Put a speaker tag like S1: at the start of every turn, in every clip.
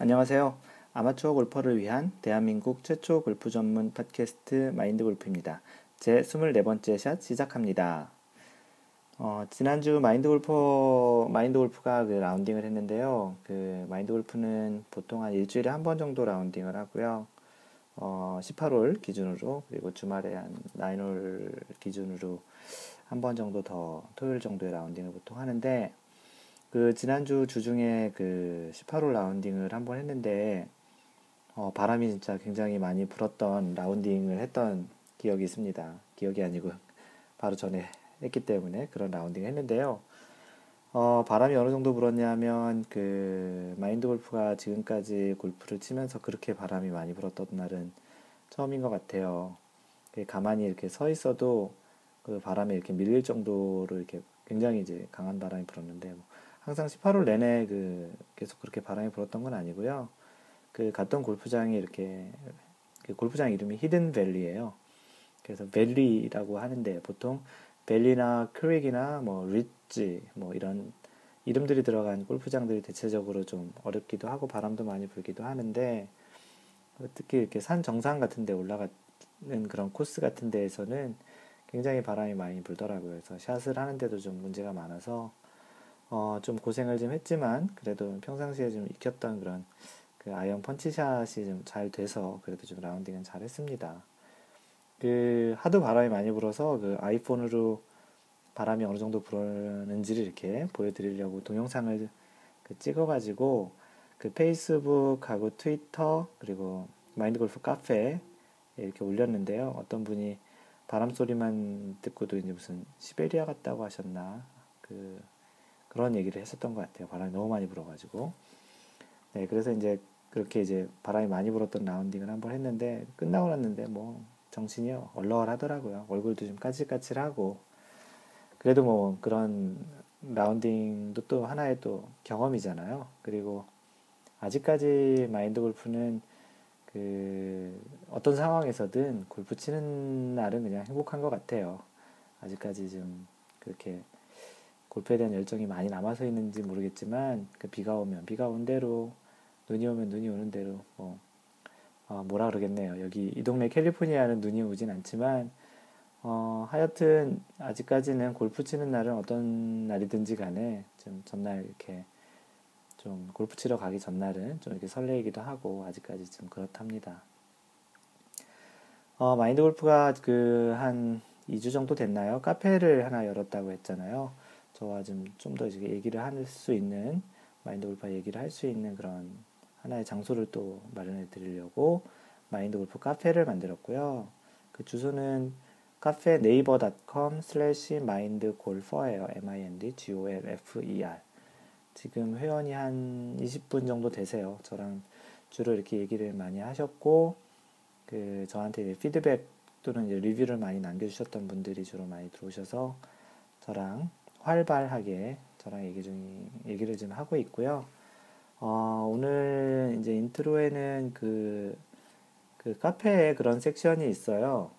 S1: 안녕하세요. 아마추어 골퍼를 위한 대한민국 최초 골프 전문 팟캐스트 마인드 골프입니다. 제 24번째 샷 시작합니다. 어, 지난주 마인드 골퍼, 마인드 골프가 그 라운딩을 했는데요. 그 마인드 골프는 보통 한 일주일에 한 번 정도 라운딩을 하고요. 어, 18홀 기준으로, 그리고 주말에 한 9홀 기준으로 한 번 정도 더 토요일 정도의 라운딩을 보통 하는데, 그 지난주 주중에 그 18홀 라운딩을 한 번 했는데 어, 바람이 진짜 굉장히 많이 불었던 라운딩을 했던 기억이 있습니다. 기억이 아니고 바로 전에 했기 때문에 그런 라운딩 을 했는데요. 어, 바람이 어느 정도 불었냐면 그 마인드 골프가 지금까지 골프를 치면서 그렇게 바람이 많이 불었던 날은 처음인 것 같아요. 가만히 이렇게 서 있어도 그 바람에 이렇게 밀릴 정도로 이렇게 굉장히 이제 강한 바람이 불었는데 뭐 항상 18홀 내내 그 계속 그렇게 바람이 불었던 건 아니고요. 그 갔던 골프장이 이렇게 그 골프장 이름이 히든 밸리예요. 그래서 valley라고 하는데 보통 valley나 creek이나 뭐 ridge 뭐 이런 이름들이 들어간 골프장들이 대체적으로 좀 어렵기도 하고 바람도 많이 불기도 하는데 특히 이렇게 산 정상 같은 데 올라가는 그런 코스 같은 데에서는 굉장히 바람이 많이 불더라고요. 그래서 샷을 하는데도 좀 문제가 많아서 어, 좀 고생을 좀 했지만 그래도 평상시에 좀 익혔던 그런 그 아이언 펀치샷이 좀 잘 돼서 그래도 좀 라운딩은 잘 했습니다. 그 하도 바람이 많이 불어서 그 아이폰으로 바람이 어느 정도 불었는지를 이렇게 보여드리려고 동영상을 그 찍어가지고 그 페이스북하고 트위터 그리고 마인드 골프 카페에 이렇게 올렸는데요. 어떤 분이 바람 소리만 듣고도 이제 무슨 시베리아 같다고 하셨나 그 그런 얘기를 했었던 것 같아요. 바람이 너무 많이 불어가지고. 네, 그래서 이제 그렇게 이제 바람이 많이 불었던 라운딩을 한번 했는데 끝나고 났는데 뭐 정신이 얼얼하더라고요. 얼굴도 좀 까칠까칠하고 그래도 뭐 그런 라운딩도 또 하나의 또 경험이잖아요. 그리고 아직까지 마인드 골프는 그 어떤 상황에서든 골프 치는 날은 그냥 행복한 것 같아요. 아직까지 좀 그렇게 골프에 대한 열정이 많이 남아서 있는지 모르겠지만 그 비가 오면 비가 온 대로 눈이 오면 눈이 오는 대로 뭐 어, 뭐라 그러겠네요. 여기 이 동네 캘리포니아는 눈이 오진 않지만 어, 하여튼 아직까지는 골프 치는 날은 어떤 날이든지 간에 좀 전날 이렇게 좀 골프 치러 가기 전날은 좀 이렇게 설레이기도 하고 아직까지 좀 그렇답니다. 어, 마인드 골프가 그 한 2주 정도 됐나요? 카페를 하나 열었다고 했잖아요. 저와 좀 좀 더 얘기를 할 수 있는 마인드 골프 얘기를 할 수 있는 그런 하나의 장소를 또 마련해 드리려고 마인드 골프 카페를 만들었고요. 그 주소는 카페 네이버.com slash 마인드 골퍼예요. M-I-N-D G-O-L-F-E-R 지금 회원이 한 20분 정도 되세요. 저랑 주로 이렇게 얘기를 많이 하셨고 그 저한테 피드백 또는 리뷰를 많이 남겨주셨던 분들이 주로 많이 들어오셔서 저랑 활발하게 저랑 얘기 중, 얘기를 좀 하고 있고요. 어, 오늘 이제 인트로에는 그, 그 카페에 그런 섹션이 있어요.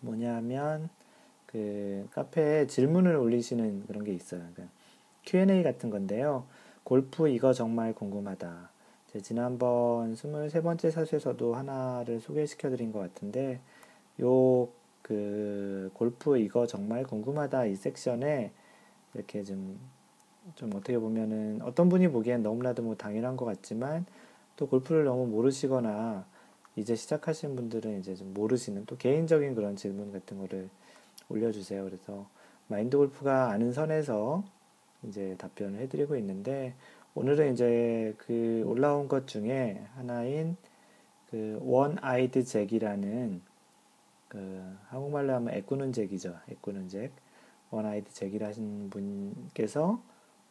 S1: 뭐냐면, 그 카페에 질문을 올리시는 그런 게 있어요. 그러니까 Q&A 같은 건데요. 골프 이거 정말 궁금하다. 지난번 23번째 사수에서도 하나를 소개시켜 드린 것 같은데, 요 그 골프 이거 정말 궁금하다 이 섹션에 이렇게 좀, 좀 어떻게 보면은 어떤 분이 보기엔 너무나도 뭐 당연한 것 같지만 또 골프를 너무 모르시거나 이제 시작하신 분들은 이제 좀 모르시는 또 개인적인 그런 질문 같은 거를 올려주세요. 그래서 마인드 골프가 아는 선에서 이제 답변을 해드리고 있는데 오늘은 이제 그 올라온 것 중에 하나인 그 One Eyed Jack이라는 그 한국말로 하면 애꾸눈 잭이죠. 애꾸눈 잭. One Eyed Jack이라 하신 분께서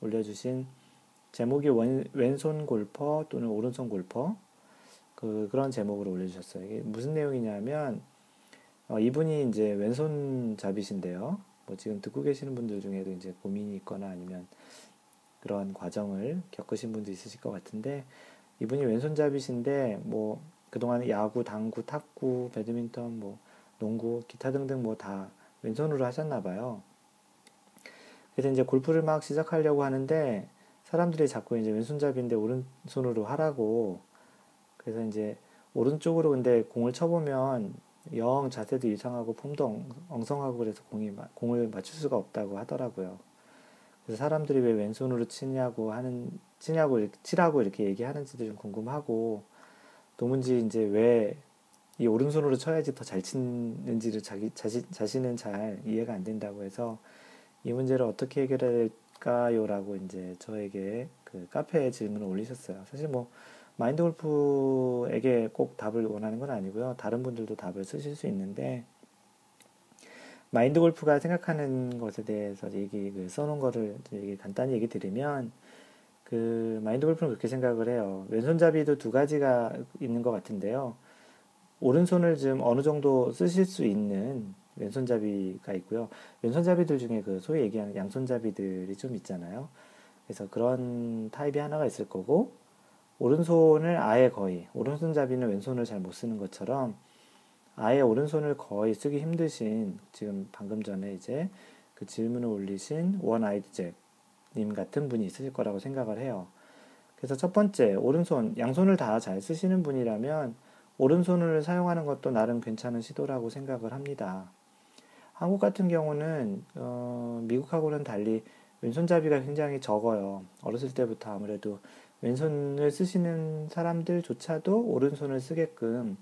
S1: 올려주신 제목이 원, 왼손 골퍼 또는 오른손 골퍼 그, 그런 제목으로 올려주셨어요. 이게 무슨 내용이냐면 어, 이분이 이제 왼손잡이신데요. 뭐 지금 듣고 계시는 분들 중에도 이제 고민이 있거나 아니면 그런 과정을 겪으신 분도 있으실 것 같은데 이분이 왼손잡이신데 뭐 그동안 야구, 당구, 탁구, 배드민턴 뭐 농구, 기타 등등 뭐 다 왼손으로 하셨나 봐요. 그래서 이제 골프를 막 시작하려고 하는데 사람들이 자꾸 이제 왼손잡이인데 오른손으로 하라고 그래서 이제 오른쪽으로 근데 공을 쳐보면 영 자세도 이상하고 폼도 엉성하고 그래서 공이 공을 맞출 수가 없다고 하더라고요. 그래서 사람들이 왜 왼손으로 치냐고 하는 치냐고 치라고 이렇게 얘기하는지도 좀 궁금하고 도문지 이제 왜 이 오른손으로 쳐야지 더 잘 치는지를 자기 자신 자신은 잘 이해가 안 된다고 해서 이 문제를 어떻게 해결할까요라고 이제 저에게 그 카페에 질문을 올리셨어요. 사실 뭐 마인드 골프에게 꼭 답을 원하는 건 아니고요. 다른 분들도 답을 쓰실 수 있는데 마인드 골프가 생각하는 것에 대해서 얘기 그 써놓은 거를 얘기 간단히 얘기 드리면 그 마인드 골프는 그렇게 생각을 해요. 왼손잡이도 두 가지가 있는 것 같은데요. 오른손을 좀 어느 정도 쓰실 수 있는 왼손잡이가 있고요. 왼손잡이들 중에 그 소위 얘기하는 양손잡이들이 좀 있잖아요. 그래서 그런 타입이 하나가 있을 거고 오른손을 아예 거의 오른손잡이는 왼손을 잘 못 쓰는 것처럼 아예 오른손을 거의 쓰기 힘드신 지금 방금 전에 이제 그 질문을 올리신 원 아이드 잭님 같은 분이 있으실 거라고 생각을 해요. 그래서 첫 번째 오른손 양손을 다 잘 쓰시는 분이라면 오른손을 사용하는 것도 나름 괜찮은 시도라고 생각을 합니다. 한국 같은 경우는 어, 미국하고는 달리 왼손잡이가 굉장히 적어요. 어렸을 때부터 아무래도 왼손을 쓰시는 사람들조차도 오른손을 쓰게끔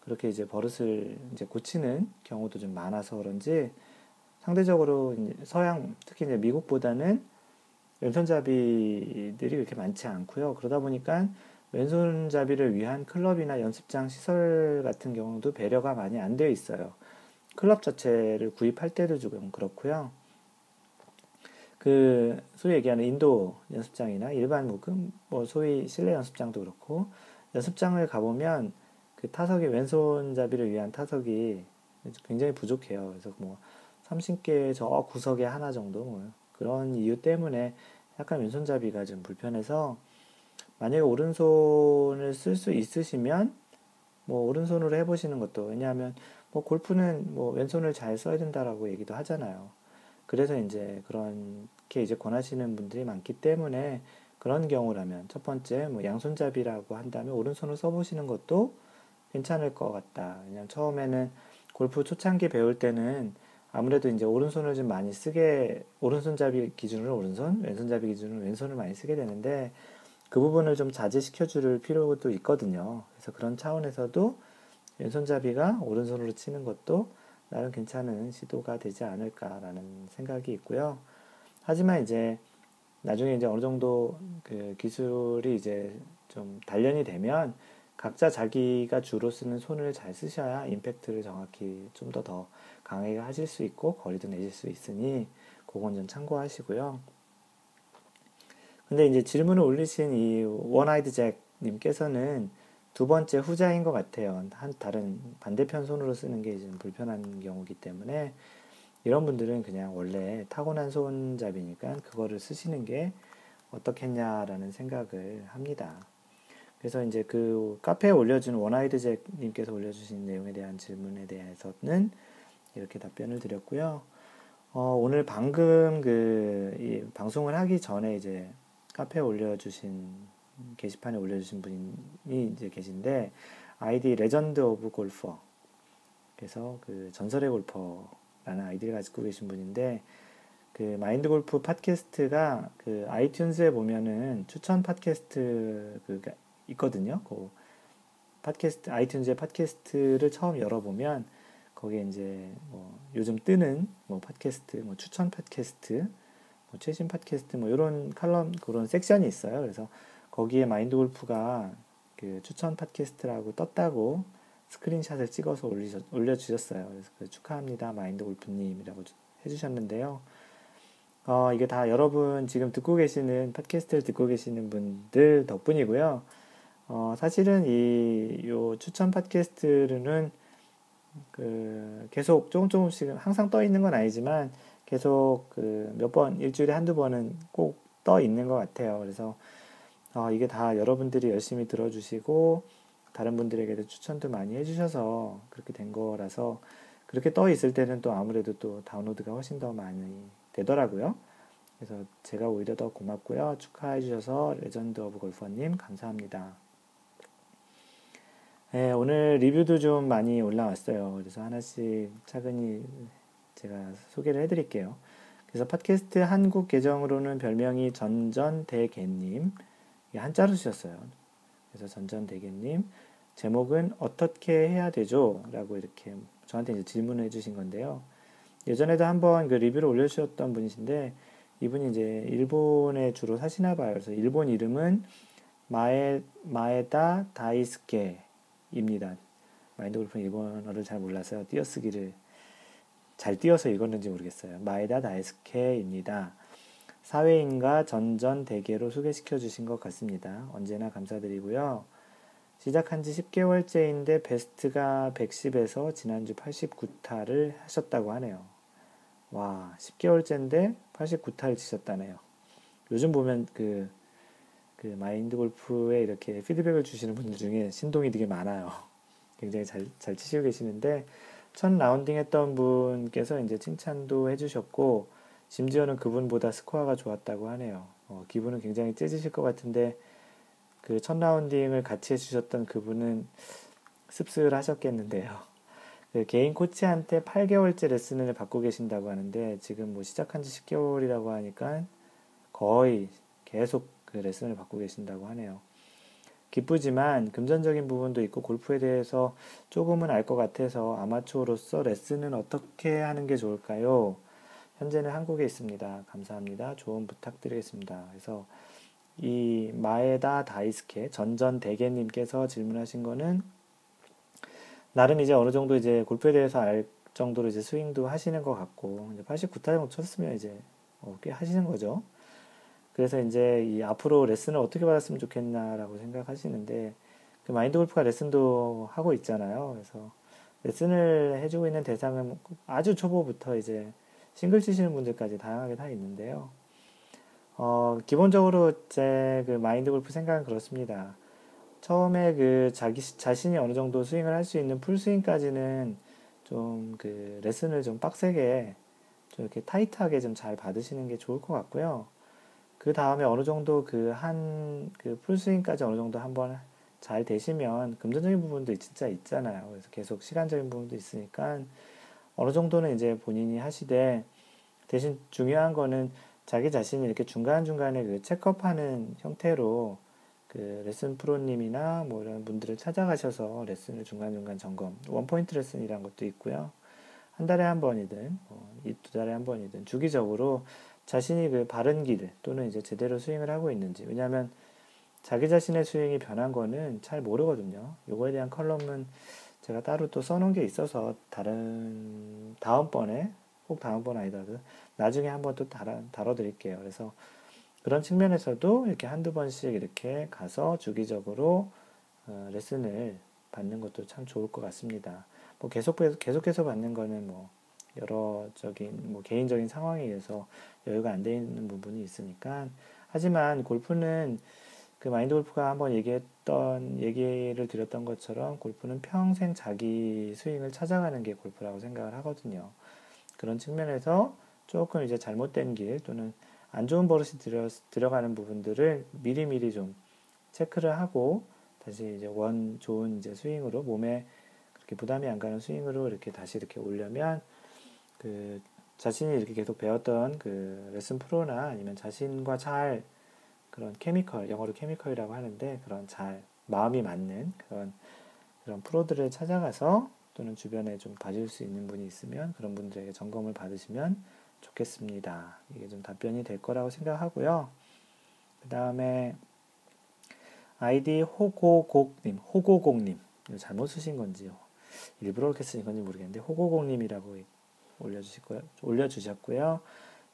S1: 그렇게 이제 버릇을 이제 고치는 경우도 좀 많아서 그런지 상대적으로 서양 특히 이제 미국보다는 왼손잡이들이 그렇게 많지 않고요. 그러다 보니까 왼손잡이를 위한 클럽이나 연습장 시설 같은 경우도 배려가 많이 안 되어 있어요. 클럽 자체를 구입할 때도 조금 그렇고요. 그 소위 얘기하는 인도 연습장이나 일반 묵음 뭐 소위 실내 연습장도 그렇고 연습장을 가보면 그 타석이 왼손잡이를 위한 타석이 굉장히 부족해요. 그래서 뭐 30개 저 구석에 하나 정도 뭐 그런 이유 때문에 약간 왼손잡이가 좀 불편해서 만약에 오른손을 쓸 수 있으시면 뭐 오른손으로 해보시는 것도 왜냐하면 뭐 골프는 뭐 왼손을 잘 써야 된다라고 얘기도 하잖아요. 그래서 이제 그렇게 이제 권하시는 분들이 많기 때문에 그런 경우라면 첫 번째 뭐 양손잡이라고 한다면 오른손을 써보시는 것도 괜찮을 것 같다. 왜냐면 처음에는 골프 초창기 배울 때는 아무래도 이제 오른손을 좀 많이 쓰게 오른손잡이 기준으로 오른손, 왼손잡이 기준으로 왼손을 많이 쓰게 되는데 그 부분을 좀 자제시켜 줄 필요도 있거든요. 그래서 그런 차원에서도 왼손잡이가 오른손으로 치는 것도 나름 괜찮은 시도가 되지 않을까라는 생각이 있고요. 하지만 이제 나중에 이제 어느 정도 그 기술이 이제 좀 단련이 되면 각자 자기가 주로 쓰는 손을 잘 쓰셔야 임팩트를 정확히 좀 더더 강하게 하실 수 있고 거리도 내실 수 있으니 그건 좀 참고하시고요. 근데 이제 질문을 올리신 이 One Eyed Jack님께서는 두 번째 후자인 것 같아요. 한 다른 반대편 손으로 쓰는 게 좀 불편한 경우기 때문에 이런 분들은 그냥 원래 타고난 손잡이니까 그거를 쓰시는 게 어떻겠냐라는 생각을 합니다. 그래서 이제 그 카페에 올려준 One Eyed Jack님께서 올려주신 내용에 대한 질문에 대해서는 이렇게 답변을 드렸고요. 어, 오늘 방금 그 방송을 하기 전에 이제 카페에 올려주신 게시판에 올려주신 분이 이제 계신데 아이디 Legend of Golfer 그래서 그 전설의 골퍼라는 아이디를 가지고 계신 분인데 그 마인드 골프 팟캐스트가 그 iTunes에 보면은 추천 팟캐스트 그 있거든요. 그 팟캐스트 아이튠즈의 팟캐스트를 처음 열어보면 거기에 이제 뭐 요즘 뜨는 뭐 팟캐스트, 뭐 추천 팟캐스트, 뭐 최신 팟캐스트 뭐 이런 칼럼 그런 섹션이 있어요. 그래서 거기에 마인드 골프가 그 추천 팟캐스트라고 떴다고 스크린샷을 찍어서 올리셨, 올려주셨어요. 그래서 그 축하합니다. 마인드 골프님이라고 해주셨는데요. 어, 이게 다 여러분 지금 듣고 계시는 팟캐스트를 듣고 계시는 분들 덕분이고요. 어, 사실은 이, 요 추천 팟캐스트는 그 계속 조금 조금씩 항상 떠 있는 건 아니지만 계속 그 몇 번, 일주일에 한두 번은 꼭 떠 있는 것 같아요. 그래서 어, 이게 다 여러분들이 열심히 들어주시고 다른 분들에게도 추천도 많이 해주셔서 그렇게 된 거라서 그렇게 떠 있을 때는 또 아무래도 또 다운로드가 훨씬 더 많이 되더라고요. 그래서 제가 오히려 더 고맙고요. 축하해 주셔서 Legend of Golfer님 감사합니다. 네, 오늘 리뷰도 좀 많이 올라왔어요. 그래서 하나씩 차근히 제가 소개를 해드릴게요. 그래서 팟캐스트 한국 계정으로는 별명이 전전대개님 한자로 쓰셨어요. 그래서 전전대개님 제목은 어떻게 해야 되죠? 라고 이렇게 저한테 이제 질문을 해주신 건데요. 예전에도 한번 그 리뷰를 올려주셨던 분이신데 이분이 이제 일본에 주로 사시나 봐요. 그래서 일본 이름은 마에 마에다 다이스케입니다. 마인드 골프는 일본어를 잘 몰라서 띄어쓰기를 잘 띄어서 읽었는지 모르겠어요. 마에다 다이스케입니다. 사회인과 전전 대계로 소개시켜 주신 것 같습니다. 언제나 감사드리고요. 시작한 지 10개월째인데 베스트가 110에서 지난주 89타를 하셨다고 하네요. 와, 10개월째인데 89타를 치셨다네요. 요즘 보면 그, 그 마인드 골프에 이렇게 피드백을 주시는 분들 중에 신동이 되게 많아요. 굉장히 잘, 잘 치시고 계시는데, 첫 라운딩 했던 분께서 이제 칭찬도 해주셨고, 심지어는 그분보다 스코어가 좋았다고 하네요. 어, 기분은 굉장히 째지실 것 같은데, 그 첫 라운딩을 같이 해주셨던 그분은 씁쓸하셨겠는데요. 그 개인 코치한테 8개월째 레슨을 받고 계신다고 하는데 지금 뭐 시작한 지 10개월이라고 하니까 거의 계속 그 레슨을 받고 계신다고 하네요. 기쁘지만 금전적인 부분도 있고 골프에 대해서 조금은 알 것 같아서 아마추어로서 레슨은 어떻게 하는 게 좋을까요? 현재는 한국에 있습니다. 감사합니다. 조언 부탁드리겠습니다. 그래서 이 마에다 다이스케 전전 대개님께서 질문하신 거는 나름 이제 어느 정도 이제 골프에 대해서 알 정도로 이제 스윙도 하시는 것 같고 이제 89타 정도 쳤으면 이제 어, 꽤 하시는 거죠. 그래서 이제 이 앞으로 레슨을 어떻게 받았으면 좋겠나라고 생각하시는데 그 마인드 골프가 레슨도 하고 있잖아요. 그래서 레슨을 해주고 있는 대상은 아주 초보부터 이제 싱글 치시는 분들까지 다양하게 다 있는데요. 어, 기본적으로 제 그 마인드 골프 생각은 그렇습니다. 처음에 그 자기 자신이 어느 정도 스윙을 할 수 있는 풀 스윙까지는 좀 그 레슨을 좀 빡세게 좀 이렇게 타이트하게 좀 잘 받으시는 게 좋을 것 같고요. 그 다음에 어느 정도 그 한 그 풀스윙까지 어느 정도 한번 잘 되시면 금전적인 부분도 진짜 있잖아요. 그래서 계속 시간적인 부분도 있으니까 어느 정도는 이제 본인이 하시되 대신 중요한 거는 자기 자신이 이렇게 중간중간에 그 체크업하는 형태로 그 레슨 프로님이나 뭐 이런 분들을 찾아가셔서 레슨을 중간중간 점검, 원포인트 레슨이란 것도 있고요. 한 달에 한 번이든, 뭐 이두 달에 한 번이든 주기적으로 자신이 그 바른 길 또는 이제 제대로 스윙을 하고 있는지. 왜냐하면 자기 자신의 스윙이 변한 거는 잘 모르거든요. 요거에 대한 컬럼은 제가 따로 또 써놓은 게 있어서 다른, 다음번에, 꼭 다음번 아니더라도 나중에 한번 또 다뤄, 다뤄드릴게요. 그래서 그런 측면에서도 이렇게 한두 번씩 이렇게 가서 주기적으로 어, 레슨을 받는 것도 참 좋을 것 같습니다. 뭐 계속해서, 계속해서 받는 거는 뭐 여러적인 뭐 개인적인 상황에 의해서 여유가 안돼 있는 부분이 있으니까 하지만 골프는 그 마인드 골프가 한번 얘기했던 얘기를 드렸던 것처럼 골프는 평생 자기 스윙을 찾아가는 게 골프라고 생각을 하거든요. 그런 측면에서 조금 이제 잘못된 길 또는 안 좋은 버릇이 들어, 들어가는 부분들을 미리미리 좀 체크를 하고 다시 이제 원 좋은 이제 스윙으로 몸에 그렇게 부담이 안 가는 스윙으로 이렇게 다시 이렇게 올려면 그 자신이 이렇게 계속 배웠던 그 레슨 프로나 아니면 자신과 잘 그런 케미컬 영어로 케미컬이라고 하는데 그런 잘 마음이 맞는 그런 그런 프로들을 찾아가서 또는 주변에 좀 봐줄 수 있는 분이 있으면 그런 분들에게 점검을 받으시면 좋겠습니다. 이게 좀 답변이 될 거라고 생각하고요. 그 다음에 아이디 호고곡님, 호고곡님 잘못 쓰신 건지요. 일부러 그렇게 쓰신 건지 모르겠는데 호고곡님이라고 올려주실 거요, 올려주셨고요.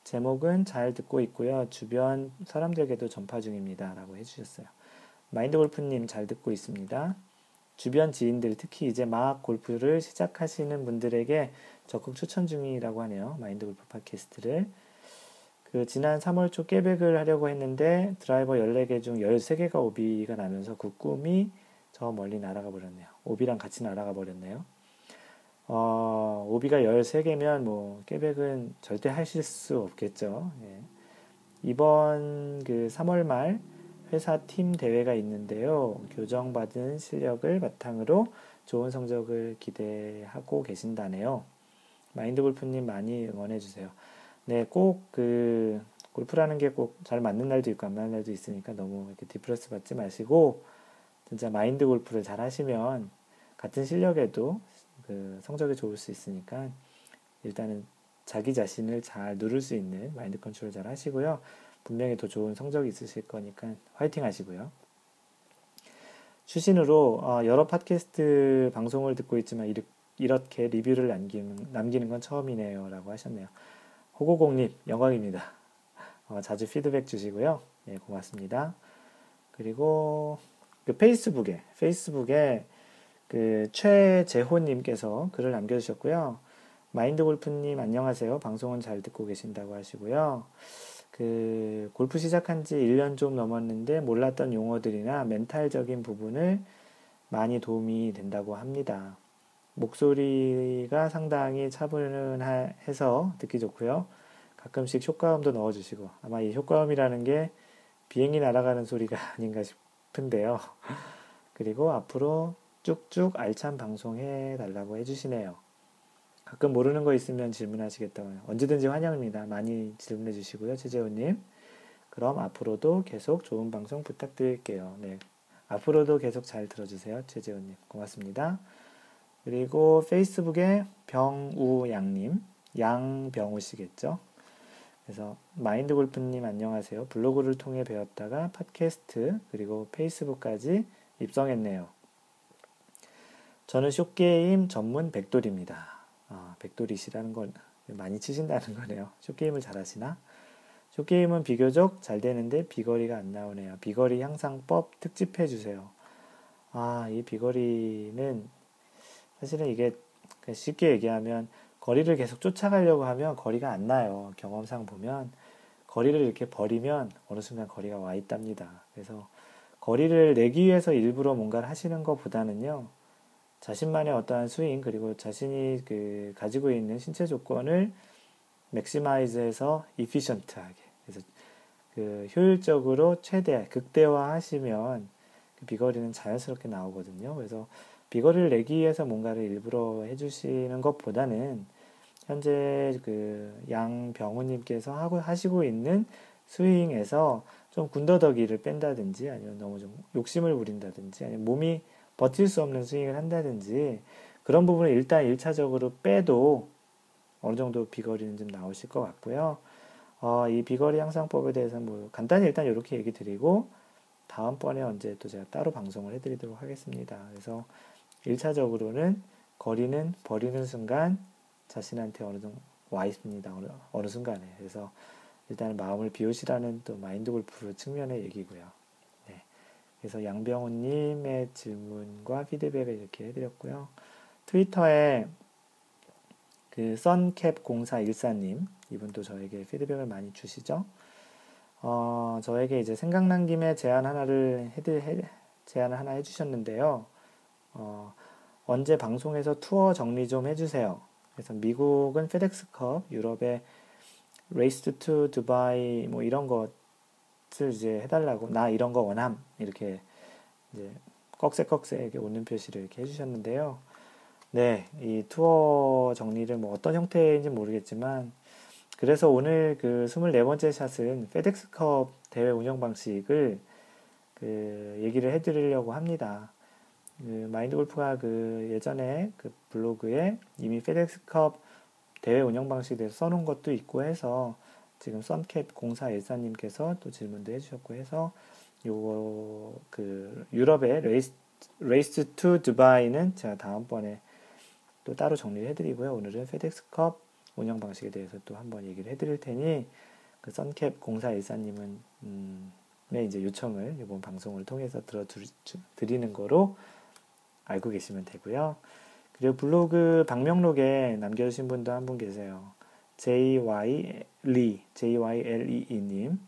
S1: 제목은 잘 듣고 있고요. 주변 사람들에게도 전파 중입니다 라고 해주셨어요. 마인드 골프님 잘 듣고 있습니다. 주변 지인들 특히 이제 막 골프를 시작하시는 분들에게 적극 추천 중이라고 하네요. 마인드 골프 팟캐스트를. 그 지난 3월 초 깨백을 하려고 했는데 드라이버 14개 중 13개가 오비가 나면서 그 꿈이 저 멀리 날아가 버렸네요. 오비랑 같이 날아가 버렸네요. 어, 오비가 13개면 뭐 깨백은 절대 하실 수 없겠죠. 예. 이번 그 3월 말 회사 팀 대회가 있는데요. 교정받은 실력을 바탕으로 좋은 성적을 기대하고 계신다네요. 마인드 골프님 많이 응원해 주세요. 네, 꼭 그 골프라는 게 꼭 잘 맞는 날도 있고 안 맞는 날도 있으니까 너무 이렇게 depress 받지 마시고 진짜 마인드 골프를 잘 하시면 같은 실력에도 그 성적이 좋을 수 있으니까 일단은 자기 자신을 잘 누를 수 있는 마인드 컨트롤 잘 하시고요. 분명히 더 좋은 성적이 있으실 거니까 화이팅 하시고요. 추신으로 어, 여러 팟캐스트 방송을 듣고 있지만 이렇게 리뷰를 남기는, 남기는 건 처음이네요. 라고 하셨네요. 호고공립 영광입니다. 어, 자주 피드백 주시고요. 네, 고맙습니다. 그리고 그 페이스북에, 페이스북에 그 최재호님께서 글을 남겨주셨고요. 마인드 골프님 안녕하세요. 방송은 잘 듣고 계신다고 하시고요. 그 골프 시작한 지 1년 좀 넘었는데 몰랐던 용어들이나 멘탈적인 부분을 많이 도움이 된다고 합니다. 목소리가 상당히 차분해서 듣기 좋고요. 가끔씩 효과음도 넣어주시고 아마 이 효과음이라는 게 비행기 날아가는 소리가 아닌가 싶은데요. 그리고 앞으로 쭉쭉 알찬 방송해 달라고 해주시네요. 가끔 모르는 거 있으면 질문하시겠다고 언제든지 환영입니다. 많이 질문해 주시고요. 최재훈님. 그럼 앞으로도 계속 좋은 방송 부탁드릴게요. 네. 앞으로도 계속 잘 들어주세요. 최재훈님. 고맙습니다. 그리고 페이스북에 병우양님. 양병우 씨겠죠? 그래서 마인드 골프님 안녕하세요. 블로그를 통해 배웠다가 팟캐스트 그리고 페이스북까지 입성했네요. 저는 쇼게임 전문 백돌입니다. 어, 백돌이시라는 걸 많이 치신다는 거네요. 쇼게임을 잘하시나? 쇼게임은 비교적 잘 되는데 비거리가 안 나오네요. 비거리 향상법 특집해 주세요. 아, 이 비거리는 사실은 이게 쉽게 얘기하면 거리를 계속 쫓아가려고 하면 거리가 안 나요. 경험상 보면 거리를 이렇게 버리면 어느 순간 거리가 와 있답니다. 그래서 거리를 내기 위해서 일부러 뭔가를 하시는 것보다는요. 자신만의 어떠한 스윙 그리고 자신이 그 가지고 있는 신체 조건을 맥시마이즈해서 이피션트하게 그래서 그 효율적으로 최대 극대화하시면 그 비거리는 자연스럽게 나오거든요. 그래서 비거리를 내기 위해서 뭔가를 일부러 해주시는 것보다는 현재 그 양병우님께서 하고 하시고 있는 스윙에서 좀 군더더기를 뺀다든지 아니면 너무 좀 욕심을 부린다든지 아니면 몸이 버틸 수 없는 스윙을 한다든지 그런 부분을 일단 1차적으로 빼도 어느 정도 비거리는 좀 나오실 것 같고요. 어, 이 비거리 향상법에 대해서 뭐 간단히 일단 이렇게 얘기 드리고 다음번에 언제 또 제가 따로 방송을 해드리도록 하겠습니다. 그래서 1차적으로는 거리는 버리는 순간 자신한테 어느 정도 와 있습니다. 어느, 어느 순간에. 그래서 일단 마음을 비우시라는 또 마인드 골프 측면의 얘기고요. 그래서 양병훈님의 질문과 피드백을 이렇게 해드렸고요. 트위터에 그 썬캡 0414님 이분도 저에게 피드백을 많이 주시죠. 어, 저에게 이제 생각난 김에 제안 하나를 해드, 해, 제안을 하나 해주셨는데요. 어, 언제 방송에서 투어 정리 좀 해주세요. 그래서 미국은 페덱스컵, 유럽의 Race to Dubai 뭐 이런 것것 을 이제 해달라고 나 이런 거 원함 이렇게 이제 꺽쇠꺽쇠하게 웃는 표시를 이렇게 해주셨는데요. 네, 이 투어 정리를 뭐 어떤 형태인지 모르겠지만 그래서 오늘 그 24번째 샷은 페덱스컵 대회 운영 방식을 그 얘기를 해드리려고 합니다. 그 마인드 골프가 그 예전에 그 블로그에 이미 페덱스컵 대회 운영 방식에 대해서 써놓은 것도 있고 해서 지금 썬캡 공사 일사님께서 또 질문도 해주셨고 해서 요거 그 유럽의 Race, Race to Dubai는 제가 다음번에 또 따로 정리를 해드리고요. 오늘은 페덱스컵 운영 방식에 대해서 또 한번 얘기를 해드릴 테니 그 썬캡 공사 일사님은 음, 네, 이제 요청을 이번 방송을 통해서 들어 드리는 거로 알고 계시면 되고요. 그리고 블로그 방명록에 남겨주신 분도 한 분 계세요. JY 리, JYLEE님.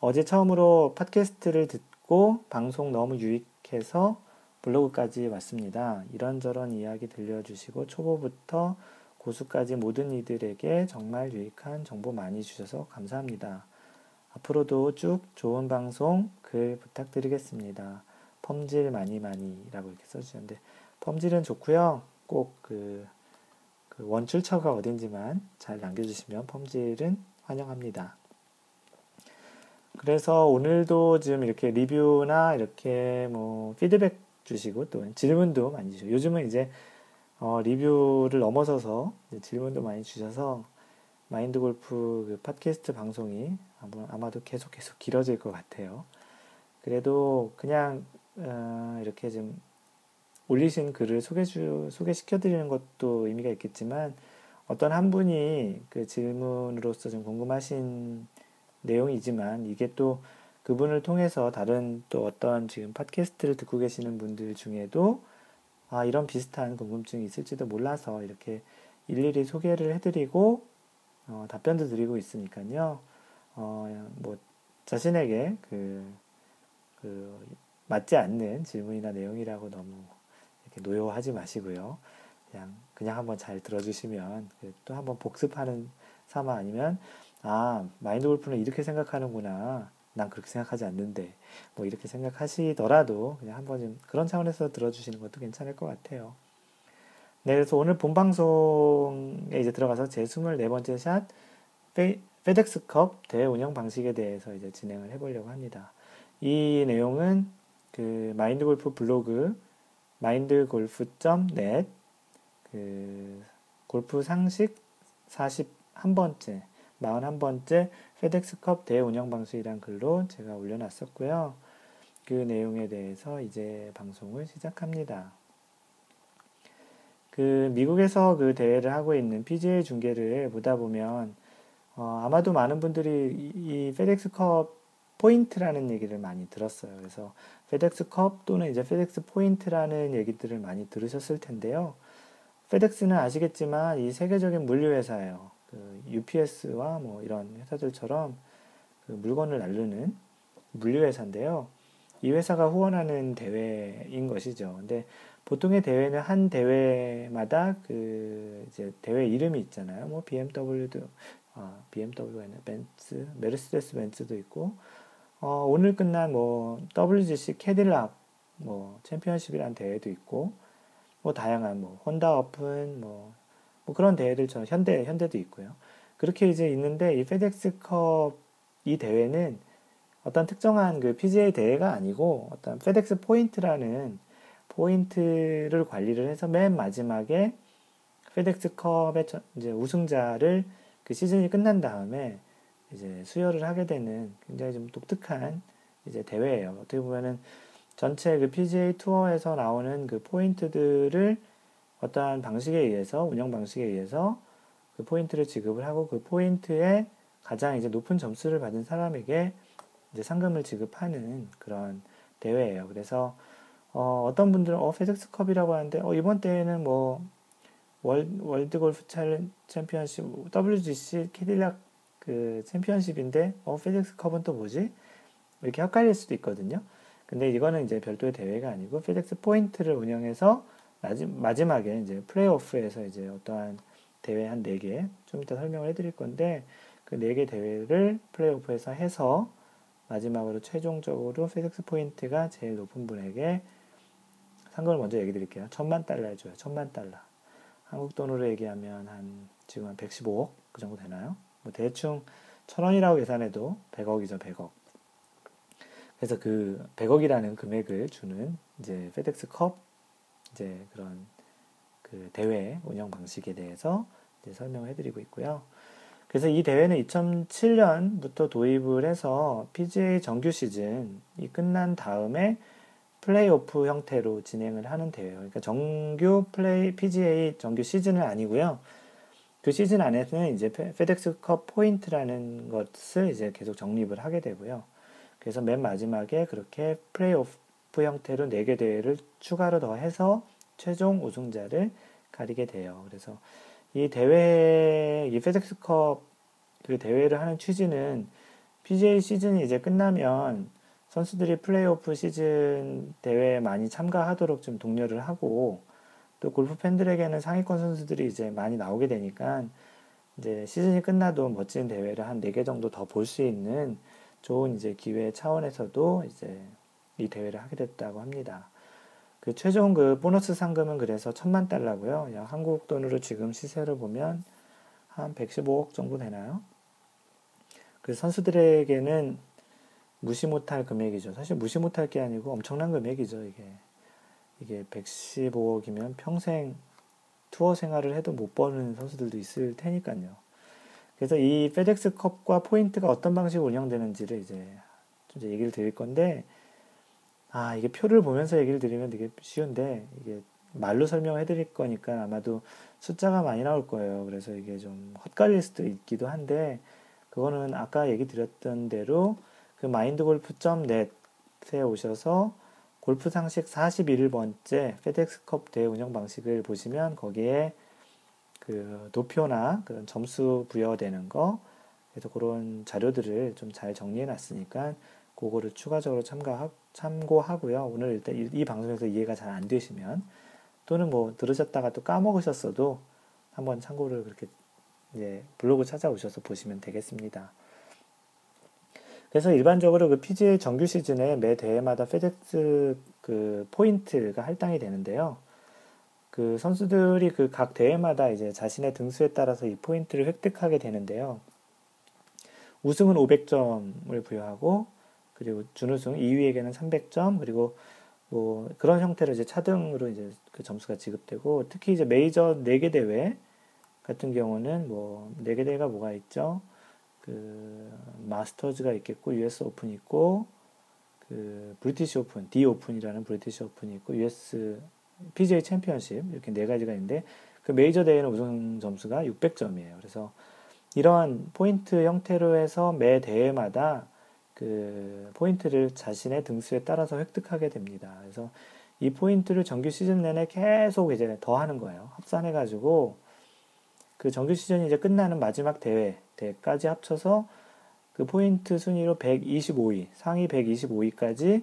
S1: 어제 처음으로 팟캐스트를 듣고 방송 너무 유익해서 블로그까지 왔습니다. 이런저런 이야기 들려주시고 초보부터 고수까지 모든 이들에게 정말 유익한 정보 많이 주셔서 감사합니다. 앞으로도 쭉 좋은 방송 글 부탁드리겠습니다. 펌질 많이 많이라고 이렇게 써주셨는데 펌질은 좋고요. 꼭그 그 원출처가 어딘지만 잘 남겨주시면 펌질은 환영합니다. 그래서 오늘도 지금 이렇게 리뷰나 이렇게 뭐 피드백 주시고 또 질문도 많이 주시고 요즘은 이제 어, 리뷰를 넘어서서 질문도 많이 주셔서 마인드 골프 그 팟캐스트 방송이 아마도 계속 계속 길어질 것 같아요. 그래도 그냥 어, 이렇게 좀 올리신 글을 소개 주, 소개시켜드리는 것도 의미가 있겠지만 어떤 한 분이 그 질문으로서 좀 궁금하신 내용이지만 이게 또 그분을 통해서 다른 또 어떤 지금 팟캐스트를 듣고 계시는 분들 중에도 아, 이런 비슷한 궁금증이 있을지도 몰라서 이렇게 일일이 소개를 해드리고 어, 답변도 드리고 있으니까요. 어, 뭐 자신에게 그, 그 맞지 않는 질문이나 내용이라고 너무 노여하지 마시고요. 그냥 그냥 한번 잘 들어주시면 또 한번 복습하는 삼아 아니면 아 마인드 골프는 이렇게 생각하는구나 난 그렇게 생각하지 않는데 뭐 이렇게 생각하시더라도 그냥 한번 좀 그런 차원에서 들어주시는 것도 괜찮을 것 같아요. 네, 그래서 오늘 본 방송에 이제 들어가서 제 24번째 샷 페, 페덱스컵 대회 운영 방식에 대해서 이제 진행을 해보려고 합니다. 이 내용은 그 마인드 골프 블로그 마인드골프.net 그 골프 상식 41번째 41번째 페덱스컵 대운영 방식이란 글로 제가 올려놨었고요. 그 내용에 대해서 이제 방송을 시작합니다. 그 미국에서 그 대회를 하고 있는 PGA 중계를 보다 보면 어, 아마도 많은 분들이 이, 이 페덱스컵 포인트라는 얘기를 많이 들었어요. 그래서 페덱스컵 또는 이제 페덱스 포인트라는 얘기들을 많이 들으셨을 텐데요. 페덱스는 아시겠지만 이 세계적인 물류 회사예요. 그 UPS와 뭐 이런 회사들처럼 그 물건을 날르는 물류 회사인데요. 이 회사가 후원하는 대회인 것이죠. 근데 보통의 대회는 한 대회마다 그 이제 대회 이름이 있잖아요. 뭐 BMW도 아, BMW에는 벤츠, 메르세데스 벤츠도 있고 어, 오늘 끝난 뭐 WGC 캐딜락 뭐 챔피언십이라는 대회도 있고 뭐 다양한 뭐 혼다 오픈 뭐, 뭐 그런 대회들처럼 현대 현대도 있고요. 그렇게 이제 있는데 이 페덱스컵 이 대회는 어떤 특정한 그 PGA 대회가 아니고 어떤 페덱스 포인트라는 포인트를 관리를 해서 맨 마지막에 페덱스컵의 이제 우승자를 그 시즌이 끝난 다음에 이제 수여를 하게 되는 굉장히 좀 독특한 이제 대회예요. 어떻게 보면은 전체 그 PGA 투어에서 나오는 그 포인트들을 어떠한 방식에 의해서 운영 방식에 의해서 그 포인트를 지급을 하고 그 포인트에 가장 이제 높은 점수를 받은 사람에게 이제 상금을 지급하는 그런 대회예요. 그래서 어, 어떤 분들은 어 페덱스컵이라고 하는데 어, 이번 대회는 뭐 월, 월드 골프 챔피언십 WGC 캐딜락 그 챔피언십인데 어 페덱스 컵은 또 뭐지? 이렇게 헷갈릴 수도 있거든요. 근데 이거는 이제 별도의 대회가 아니고 페덱스 포인트를 운영해서 마지막에 이제 플레이오프에서 이제 어떠한 대회 한 4개 좀 이따 설명을 해드릴 건데 그 4개 대회를 플레이오프에서 해서 마지막으로 최종적으로 페덱스 포인트가 제일 높은 분에게 상금을 먼저 얘기 드릴게요. 천만 달러를 줘요. 천만 달러. 한국 돈으로 얘기하면 한 지금 한 115억 그 정도 되나요? 뭐 대충 천 원이라고 계산해도 100억이죠, 100억. 그래서 그 100억이라는 금액을 주는 이제 페덱스 컵 이제 그런 그 대회 운영 방식에 대해서 설명을 해드리고 있고요. 그래서 이 대회는 2007년부터 도입을 해서 PGA 정규 시즌이 끝난 다음에 플레이오프 형태로 진행을 하는 대회예요. 그러니까 정규 플레이 PGA 정규 시즌은 아니고요. 그 시즌 안에서는 이제 페덱스컵 포인트라는 것을 이제 계속 적립을 하게 되고요. 그래서 맨 마지막에 그렇게 플레이오프 형태로 4개 대회를 추가로 더 해서 최종 우승자를 가리게 돼요. 그래서 이 대회, 이 페덱스컵 그 대회를 하는 취지는 PGA 시즌이 이제 끝나면 선수들이 플레이오프 시즌 대회에 많이 참가하도록 좀 독려를 하고 또 골프 팬들에게는 상위권 선수들이 이제 많이 나오게 되니까 이제 시즌이 끝나도 멋진 대회를 한네개 정도 더 볼 수 있는 좋은 이제 기회 차원에서도 이제 이 대회를 하게 됐다고 합니다. 그 최종 그 보너스 상금은 그래서 천만 달러고요. 약 한국 돈으로 지금 시세를 보면 한 115억 정도 되나요? 그 선수들에게는 무시 못할 금액이죠. 사실 무시 못할 게 아니고 엄청난 금액이죠. 이게 이게 115억이면 평생 투어 생활을 해도 못 버는 선수들도 있을 테니까요. 그래서 이 페덱스 컵과 포인트가 어떤 방식으로 운영되는지를 이제 이제 얘기를 드릴 건데 아 이게 표를 보면서 얘기를 드리면 되게 쉬운데 이게 말로 설명해 드릴 거니까 아마도 숫자가 많이 나올 거예요. 그래서 이게 좀 헛갈릴 수도 있기도 한데 그거는 아까 얘기 드렸던 대로 그 마인드골프.net에 오셔서 골프 상식 41번째 페덱스컵 대회 운영 방식을 보시면 거기에 그 도표나 그런 점수 부여되는 거 그래서 그런 자료들을 좀 잘 정리해 놨으니까 그거를 추가적으로 참가, 참고하고요. 오늘 일단 이, 이 방송에서 이해가 잘 안 되시면 또는 뭐 들으셨다가 또 까먹으셨어도 한번 참고를 그렇게 이제 블로그 찾아오셔서 보시면 되겠습니다. 그래서 일반적으로 그 PGA 정규 시즌에 매 대회마다 페덱스 그 포인트가 할당이 되는데요. 그 선수들이 그 각 대회마다 이제 자신의 등수에 따라서 이 포인트를 획득하게 되는데요. 우승은 500점을 부여하고 그리고 준우승 2위에게는 300점 그리고 뭐 그런 형태로 이제 차등으로 이제 그 점수가 지급되고 특히 이제 메이저 4개 대회 같은 경우는 뭐 4개 대회가 뭐가 있죠? 그 마스터즈가 있겠고 US 오픈이 있고 그 브리티시 오픈, 디 오픈이라는 브리티시 오픈이 있고 US PGA 챔피언십 이렇게 네 가지가 있는데 그 메이저 대회는 우승 점수가 600점이에요. 그래서 이러한 포인트 형태로 해서 매 대회마다 그 포인트를 자신의 등수에 따라서 획득하게 됩니다. 그래서 이 포인트를 정규 시즌 내내 계속 이제 더 하는 거예요. 합산해 가지고 그 정규 시즌이 이제 끝나는 마지막 대회 대까지 합쳐서 그 포인트 순위로 125위, 상위 125위까지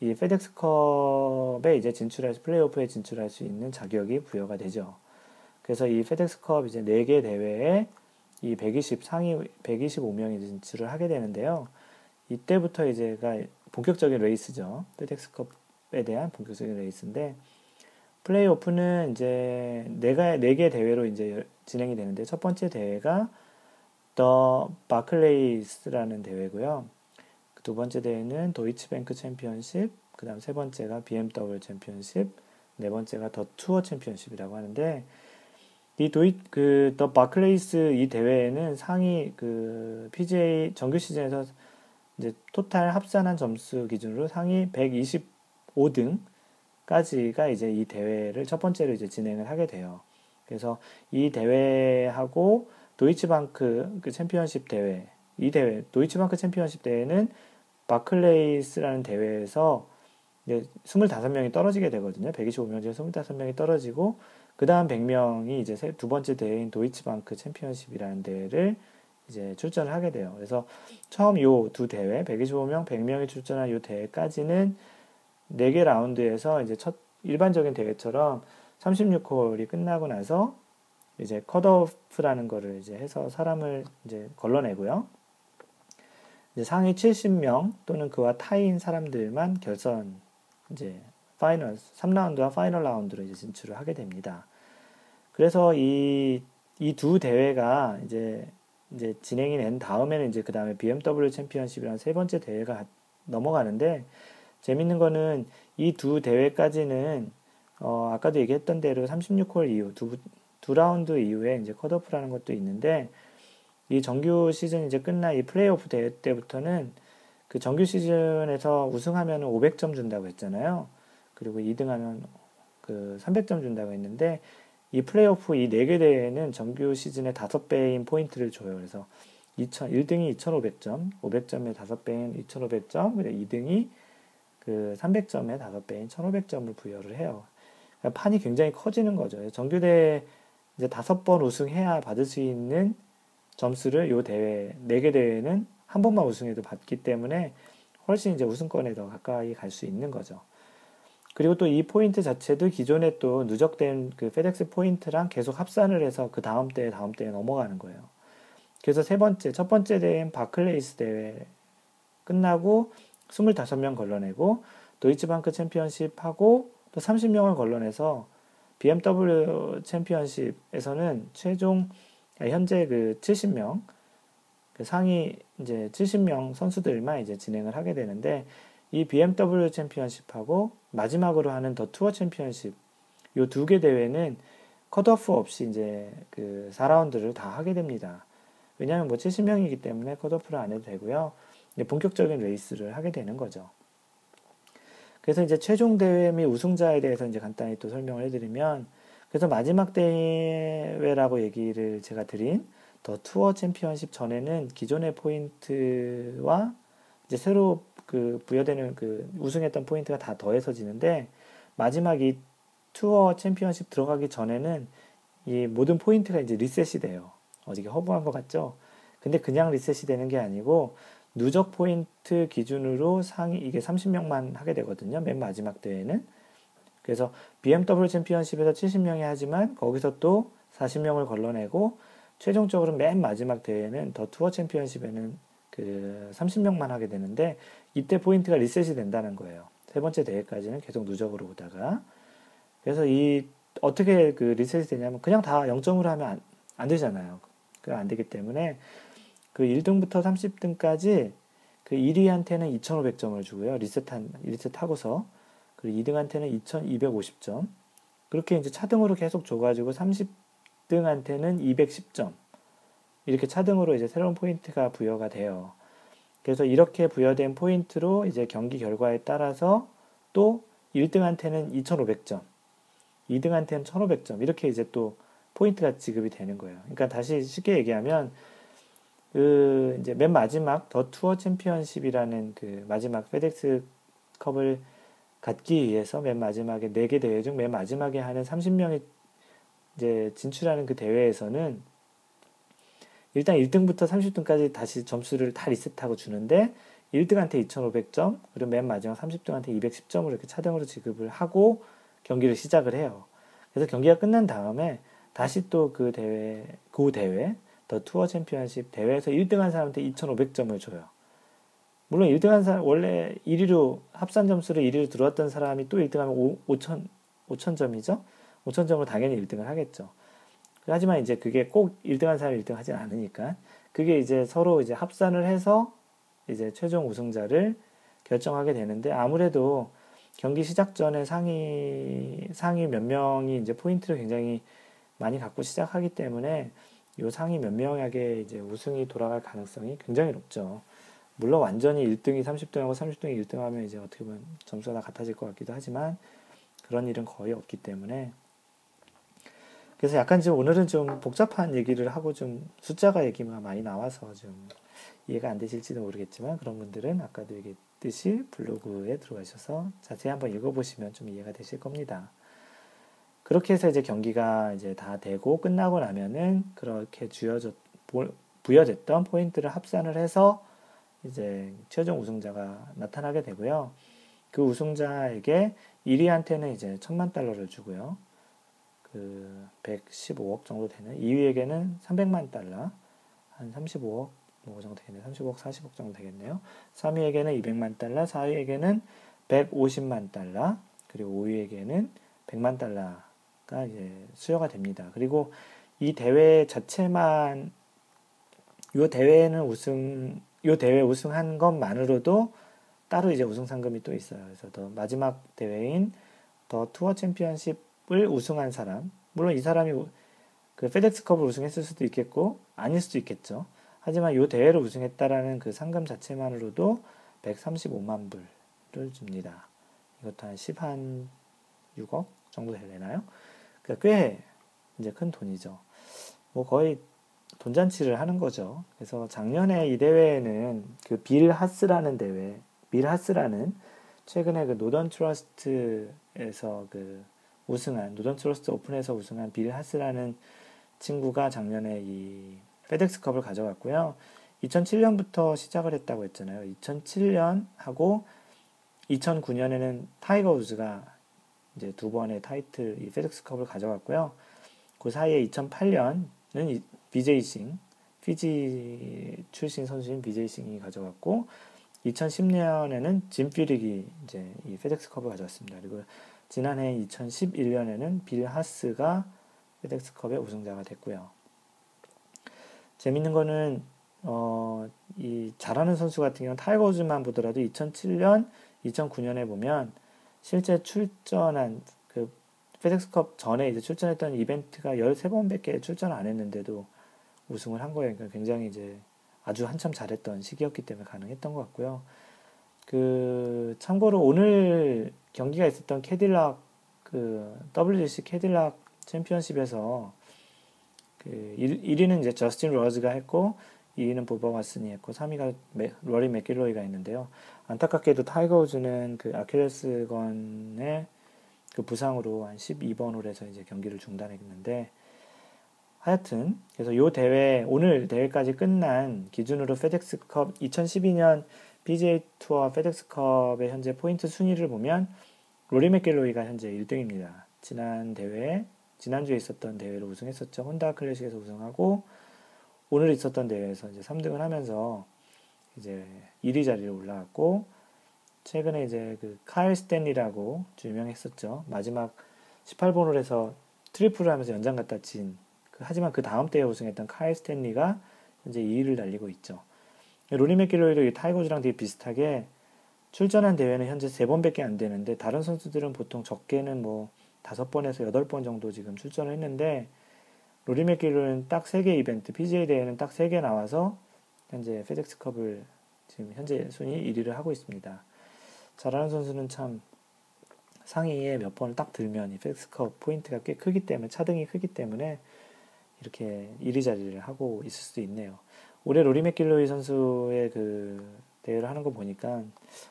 S1: 이 페덱스컵에 이제 진출할 수, 플레이오프에 진출할 수 있는 자격이 부여가 되죠. 그래서 이 페덱스컵 이제 4개 대회에 이 120 상위 125명이 진출을 하게 되는데요. 이때부터 이제가 본격적인 레이스죠. 페덱스컵에 대한 본격적인 레이스인데 플레이오프는 이제 네가 네 개 대회로 이제 진행이 되는데 첫 번째 대회가 더 바클레이스라는 대회고요. 두 번째 대회는 도이치뱅크 챔피언십, 그 다음 세 번째가 BMW 챔피언십, 네 번째가 더 투어 챔피언십이라고 하는데 이 도이 그 더 바클레이스 이 대회에는 상위 그 PGA 정규 시즌에서 이제 토탈 합산한 점수 기준으로 상위 125등 까지가 이제 이 대회를 첫 번째로 이제 진행을 하게 돼요. 그래서 이 대회하고 도이치방크 그 챔피언십 대회 이 대회 도이치방크 챔피언십 대회는 바클레이스라는 대회에서 이제 25명이 떨어지게 되거든요. 125명 중에 25명이 떨어지고 그 다음 100명이 이제 두 번째 대회인 도이치방크 챔피언십이라는 대회를 이제 출전을 하게 돼요. 그래서 처음 요 두 대회 125명, 100명이 출전한 요 대회까지는 4개 라운드에서 이제 첫 일반적인 대회처럼 36홀이 끝나고 나서 이제 컷오프라는 거를 이제 해서 사람을 이제 걸러내고요. 이제 상위 70명 또는 그와 타이인 사람들만 결선 이제 파이널 3라운드와 파이널 라운드로 이제 진출을 하게 됩니다. 그래서 이 이 두 대회가 이제 이제 진행이 된 다음에는 이제 그 다음에 BMW 챔피언십이라는 세 번째 대회가 넘어가는데 재밌는 거는 이 두 대회까지는 어 아까도 얘기했던 대로 36홀 이후 두, 두 라운드 이후에 이제 컷오프라는 것도 있는데 이 정규 시즌 이제 끝나 이 플레이오프 대회 때부터는 그 정규 시즌에서 우승하면 500점 준다고 했잖아요. 그리고 2등하면 그 300점 준다고 했는데 이 플레이오프 이 4개 대회는 정규 시즌의 5배인 포인트를 줘요. 그래서 2000, 1등이 2500점, 500점에 5배인 2500점, 2등이 그 300점에 5배인 1500점을 부여를 해요. 그러니까 판이 굉장히 커지는 거죠. 정규대 이제 5번 우승해야 받을 수 있는 점수를 요 대회, 4개 대회는 한 번만 우승해도 받기 때문에 훨씬 이제 우승권에 더 가까이 갈 수 있는 거죠. 그리고 또 이 포인트 자체도 기존에 또 누적된 그 페덱스 포인트랑 계속 합산을 해서 그 다음 대회 다음 대회 넘어가는 거예요. 그래서 세 번째, 첫 번째 대회인 바클레이스 대회 끝나고 25명 걸러내고 도이치방크 챔피언십 하고 또 30명을 걸러내서 BMW 챔피언십에서는 최종 현재 그 70명 그 상위 이제 70명 선수들만 이제 진행을 하게 되는데 이 BMW 챔피언십하고 마지막으로 하는 더 투어 챔피언십 요 두 개 대회는 컷오프 없이 이제 그 4라운드를 다 하게 됩니다. 왜냐하면 뭐 70명이기 때문에 컷오프를 안 해도 되고요. 본격적인 레이스를 하게 되는 거죠. 그래서 이제 최종 대회 및 우승자에 대해서 이제 간단히 또 설명을 해드리면 그래서 마지막 대회라고 얘기를 제가 드린 더 투어 챔피언십 전에는 기존의 포인트와 이제 새로 그 부여되는 그 우승했던 포인트가 다 더해서 지는데 마지막 이 투어 챔피언십 들어가기 전에는 이 모든 포인트가 이제 리셋이 돼요. 어떻게 허무한 것 같죠? 근데 그냥 리셋이 되는 게 아니고 누적 포인트 기준으로 상위 이게 30명만 하게 되거든요. 맨 마지막 대회는. 그래서 BMW 챔피언십에서 70명이 하지만 거기서 또 40명을 걸러내고 최종적으로 맨 마지막 대회는 더 투어 챔피언십에는 그 30명만 하게 되는데 이때 포인트가 리셋이 된다는 거예요. 세 번째 대회까지는 계속 누적으로 오다가 그래서 이 어떻게 그 리셋이 되냐면 그냥 다 0점으로 하면 안, 안 되잖아요. 그 안 되기 때문에 그 1등부터 30등까지 그 1위한테는 2,500점을 주고요. 리셋한 리셋하고서 그리고 2등한테는 2,250점. 그렇게 이제 차등으로 계속 줘가지고 30등한테는 210점. 이렇게 차등으로 이제 새로운 포인트가 부여가 돼요. 그래서 이렇게 부여된 포인트로 이제 경기 결과에 따라서 또 1등한테는 2,500점, 2등한테는 1,500점 이렇게 이제 또 포인트가 지급이 되는 거예요. 그러니까 다시 쉽게 얘기하면 그 이제 맨 마지막 더 투어 챔피언십이라는 그 마지막 페덱스 컵을 갖기 위해서 맨 마지막에 4개 대회 중 맨 마지막에 하는 30명이 이제 진출하는 그 대회에서는 일단 1등부터 30등까지 다시 점수를 다 리셋하고 주는데 1등한테 2,500점, 그리고 맨 마지막 30등한테 210점을 이렇게 차등으로 지급을 하고 경기를 시작을 해요. 그래서 경기가 끝난 다음에 다시 또 그 대회, 그 대회, 더 투어 챔피언십 대회에서 1등한 사람한테 2,500점을 줘요. 물론 1등한 사람, 원래 1위로, 합산 점수로 1위로 들어왔던 사람이 또 1등하면 5,000, 5,000점이죠? 5,000점을 당연히 1등을 하겠죠. 하지만 이제 그게 꼭 1등한 사람이 1등 하진 않으니까 그게 이제 서로 이제 합산을 해서 이제 최종 우승자를 결정하게 되는데 아무래도 경기 시작 전에 상위 상위 몇 명이 이제 포인트를 굉장히 많이 갖고 시작하기 때문에 요 상위 몇 명에게 이제 우승이 돌아갈 가능성이 굉장히 높죠. 물론 완전히 1등이 30등하고 30등이 1등하면 이제 어떻게 보면 점수가 다 같아질 것 같기도 하지만 그런 일은 거의 없기 때문에 그래서 약간 좀 오늘은 좀 복잡한 얘기를 하고 좀 숫자가 얘기가 많이 나와서 좀 이해가 안 되실지도 모르겠지만 그런 분들은 아까도 얘기했듯이 블로그에 들어가셔서 자세히 한번 읽어보시면 좀 이해가 되실 겁니다. 그렇게 해서 이제 경기가 이제 다 되고 끝나고 나면은 그렇게 주어졌 부여됐던 포인트를 합산을 해서 이제 최종 우승자가 나타나게 되고요. 그 우승자에게 1위한테는 이제 천만 달러를 주고요. 그 115억 정도 되는 2위에게는 300만 달러, 한 35억 뭐 정도 되겠네요. 30억, 40억 정도 되겠네요. 3위에게는 200만 달러, 4위에게는 150만 달러, 그리고 5위에게는 100만 달러 가 이제 수여가 됩니다. 그리고 이 대회 자체만 이 대회는 우승 이 대회 우승한 것만으로도 따로 이제 우승 상금이 또 있어요. 그래서 더 마지막 대회인 더 투어 챔피언십 을 우승한 사람, 물론 이 사람이 그 페덱스컵을 우승했을 수도 있겠고 아닐 수도 있겠죠. 하지만 이 대회를 우승했다라는 그 상금 자체만으로도 135만 불을 줍니다. 이것도 한 10, 한 6억 정도 되려나요? 그러니까 꽤 이제 큰 돈이죠. 뭐 거의 돈잔치를 하는 거죠. 그래서 작년에 이 대회에는 그 빌 하스라는 대회, 빌 하스라는 최근에 그 노던 트러스트에서 그 우승한 노던 트러스트 오픈에서 우승한 빌 하스라는 친구가 작년에 이 페덱스컵을 가져갔고요. 2007년부터 시작을 했다고 했잖아요. 2007년 하고 2009년에는 타이거 우즈가 이제 두 번의 타이틀 이 페덱스컵을 가져갔고요. 그 사이에 2008년은 비제이 싱 피지 출신 선수인 비제이 싱이 가져갔고 2010년에는 짐 퓨릭이 이제 이 페덱스컵을 가져왔습니다. 그리고 지난해 2011년에는 빌 하스가 페덱스컵의 우승자가 됐고요. 재밌는 거는 어, 이 잘하는 선수 같은 경우는 타이거 우즈만 보더라도 2007년, 2009년에 보면 실제 출전한 그 페덱스컵 전에 이제 출전했던 이벤트가 13번밖에 출전 안 했는데도 우승을 한 거예요. 그러니까 굉장히 이제 아주 한참 잘했던 시기였기 때문에 가능했던 것 같고요. 그 참고로 오늘 경기가 있었던 캐딜락 그 WGC 캐딜락 챔피언십에서 그 1, 위는 이제 저스틴 로즈가 했고 2위는 버바 왓슨이 했고 3위가 메, 로리 맥길로이가 있는데요. 안타깝게도 타이거 우즈는 그 아킬레스건의 그 부상으로 한 12번 홀에서 이제 경기를 중단했는데 하여튼 그래서 요 대회 오늘 대회까지 끝난 기준으로 페덱스컵 2012년 PGA 투어 페덱스컵의 현재 포인트 순위를 보면 로리 맥길로이가 현재 1등입니다. 지난 대회 지난주에 있었던 대회로 우승했었죠. 혼다 클래식에서 우승하고 오늘 있었던 대회에서 이제 3등을 하면서 이제 1위 자리에 올라왔고 최근에 이제 그 카일 스탠리라고 유명했었죠. 마지막 18번 홀에서 트리플을 하면서 연장 갔다 진 그, 하지만 그 다음 대회 우승했던 카일 스탠리가 현재 2위를 달리고 있죠. 로리 맥길로이도 타이거즈랑 되게 비슷하게 출전한 대회는 현재 3번밖에 안 되는데 다른 선수들은 보통 적게는 뭐 5번에서 8번 정도 지금 출전을 했는데 로리 맥길로이는 딱 3개 이벤트, PGA 대회는 딱 3개 나와서 현재 페덱스컵을 지금 현재 순위 1위를 하고 있습니다. 잘하는 선수는 참 상위에 몇 번을 딱 들면 이 페덱스컵 포인트가 꽤 크기 때문에 차등이 크기 때문에 이렇게 1위 자리를 하고 있을 수도 있네요. 올해 로리 맥길로이 선수의 그 대회를 하는 거 보니까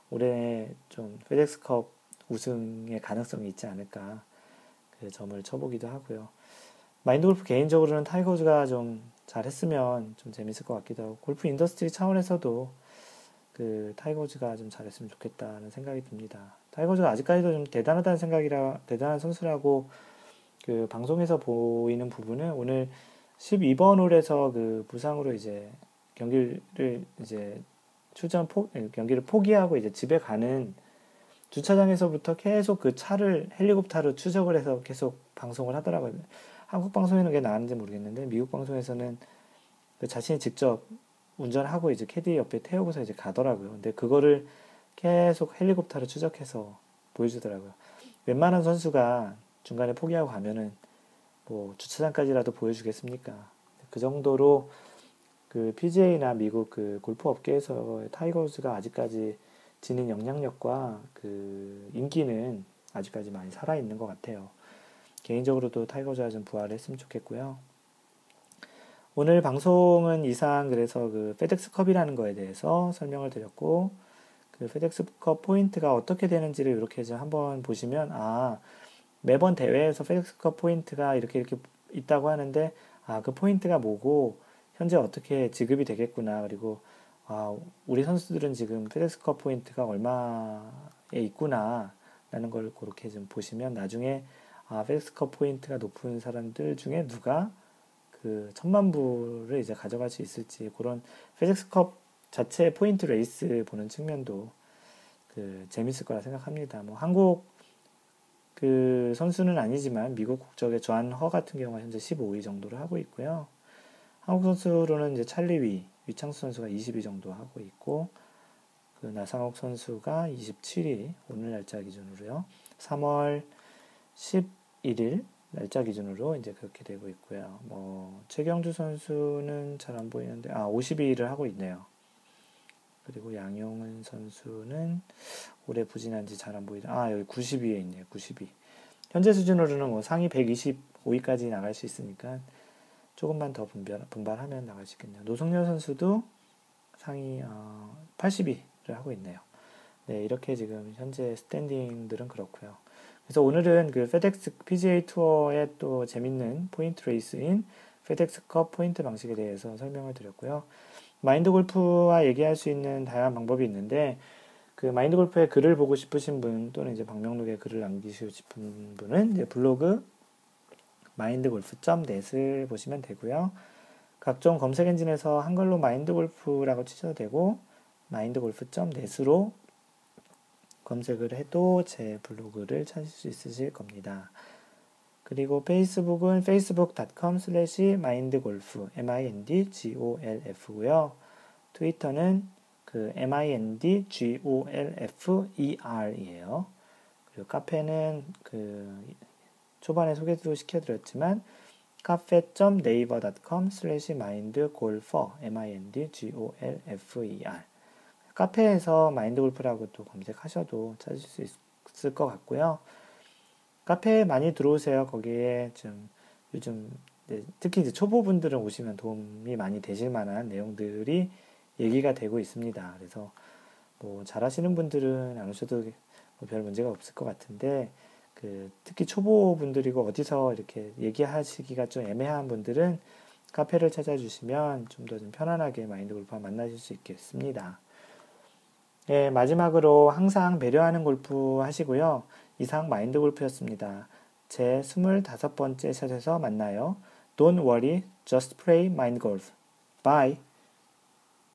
S1: 올해 좀 페덱스컵 우승의 가능성이 있지 않을까 그 점을 쳐보기도 하고요. 마인드 골프 개인적으로는 타이거즈가 좀 잘했으면 좀 재밌을 것 같기도 하고 골프 industry 차원에서도 그 타이거즈가 좀 잘했으면 좋겠다는 생각이 듭니다. 타이거즈가 아직까지도 좀 대단하다는 생각이라 대단한 선수라고 그 방송에서 보이는 부분은 오늘 12번 홀에서 그 부상으로 이제 경기를 이제 출전 포 예, 경기를 포기하고 이제 집에 가는 주차장에서부터 계속 그 차를 헬리콥터로 추적을 해서 계속 방송을 하더라고요. 한국 방송에는 그게 나왔는지 모르겠는데 미국 방송에서는 그 자신이 직접 운전하고 이제 캐디 옆에 태우고서 이제 가더라고요. 근데 그거를 계속 헬리콥터로 추적해서 보여주더라고요. 웬만한 선수가 중간에 포기하고 가면은 뭐 주차장까지라도 보여주겠습니까? 그 정도로 그 PGA나 미국 그 골프 업계에서 타이거즈가 아직까지 지닌 영향력과 그 인기는 아직까지 많이 살아있는 것 같아요. 개인적으로도 타이거즈가 좀 부활했으면 좋겠고요. 오늘 방송은 이상 그래서 그 페덱스컵이라는 거에 대해서 설명을 드렸고 그 페덱스컵 포인트가 어떻게 되는지를 이렇게 좀 한번 보시면 아 매번 대회에서 페덱스컵 포인트가 이렇게 이렇게 있다고 하는데 아 그 포인트가 뭐고 현재 어떻게 지급이 되겠구나 그리고 아 우리 선수들은 지금 페덱스컵 포인트가 얼마에 있구나 라는 걸 그렇게 좀 보시면 나중에 아 페덱스컵 포인트가 높은 사람들 중에 누가 그 천만 불을 이제 가져갈 수 있을지 그런 페덱스컵 자체 포인트 레이스 보는 측면도 그 재밌을 거라 생각합니다. 뭐 한국 그 선수는 아니지만 미국 국적의 존 허 같은 경우가 현재 15위 정도를 하고 있고요. 한국 선수로는 이제 찰리 위, 위창수 선수가 20위 정도 하고 있고, 그 나상욱 선수가 27위, 오늘 날짜 기준으로요. 3월 11일 날짜 기준으로 이제 그렇게 되고 있고요. 뭐, 최경주 선수는 잘 안 보이는데, 아, 52위를 하고 있네요. 그리고 양용은 선수는 올해 부진한지 잘 안 보이다. 아, 여기 90위에 있네요. 90위. 현재 수준으로는 뭐 상위 125위까지 나갈 수 있으니까 조금만 더 분별, 분발하면 나갈 수 있겠네요. 노승열 선수도 상위 어, 80위를 하고 있네요. 네, 이렇게 지금 현재 standing들은 그렇고요. 그래서 오늘은 그 페덱스 PGA 투어의 또 재밌는 포인트 레이스인 페덱스컵 포인트 방식에 대해서 설명을 드렸고요. 마인드 골프와 얘기할 수 있는 다양한 방법이 있는데 그 마인드 골프의 글을 보고 싶으신 분 또는 이제 방명록에 글을 남기시고 싶은 분은 이제 블로그 마인드골프.net을 보시면 되고요. 각종 검색 엔진에서 한글로 마인드골프라고 치셔도 되고 마인드골프.net으로 검색을 해도 제 블로그를 찾을 수 있으실 겁니다. 그리고 페이스북은 facebook.com slash mindgolf, m-i-n-d-g-o-l-f고요. 트위터는 그 mindgolfer이에요. 그리고 카페는 그 초반에 소개도 시켜드렸지만 cafe.naver.com slash mindgolfer, m-i-n-d-g-o-l-f-e-r 카페에서 마인드 골프라고 또 검색하셔도 찾을 수 있을 것 같고요. 카페에 많이 들어오세요. 거기에 좀 요즘 네, 특히 이제 초보분들은 오시면 도움이 많이 되실 만한 내용들이 얘기가 되고 있습니다. 그래서 뭐 잘하시는 분들은 안 오셔도 뭐별 문제가 없을 것 같은데 그 특히 초보분들이고 어디서 이렇게 얘기하시기가 좀 애매한 분들은 카페를 찾아주시면 좀 더좀 좀 편안하게 마인드 골프와 만나실 수 있겠습니다. 네, 마지막으로 항상 배려하는 골프 하시고요. 이상 마인드 골프였습니다. 제 25번째 샷에서 만나요. Don't worry, just play mind golf. Bye.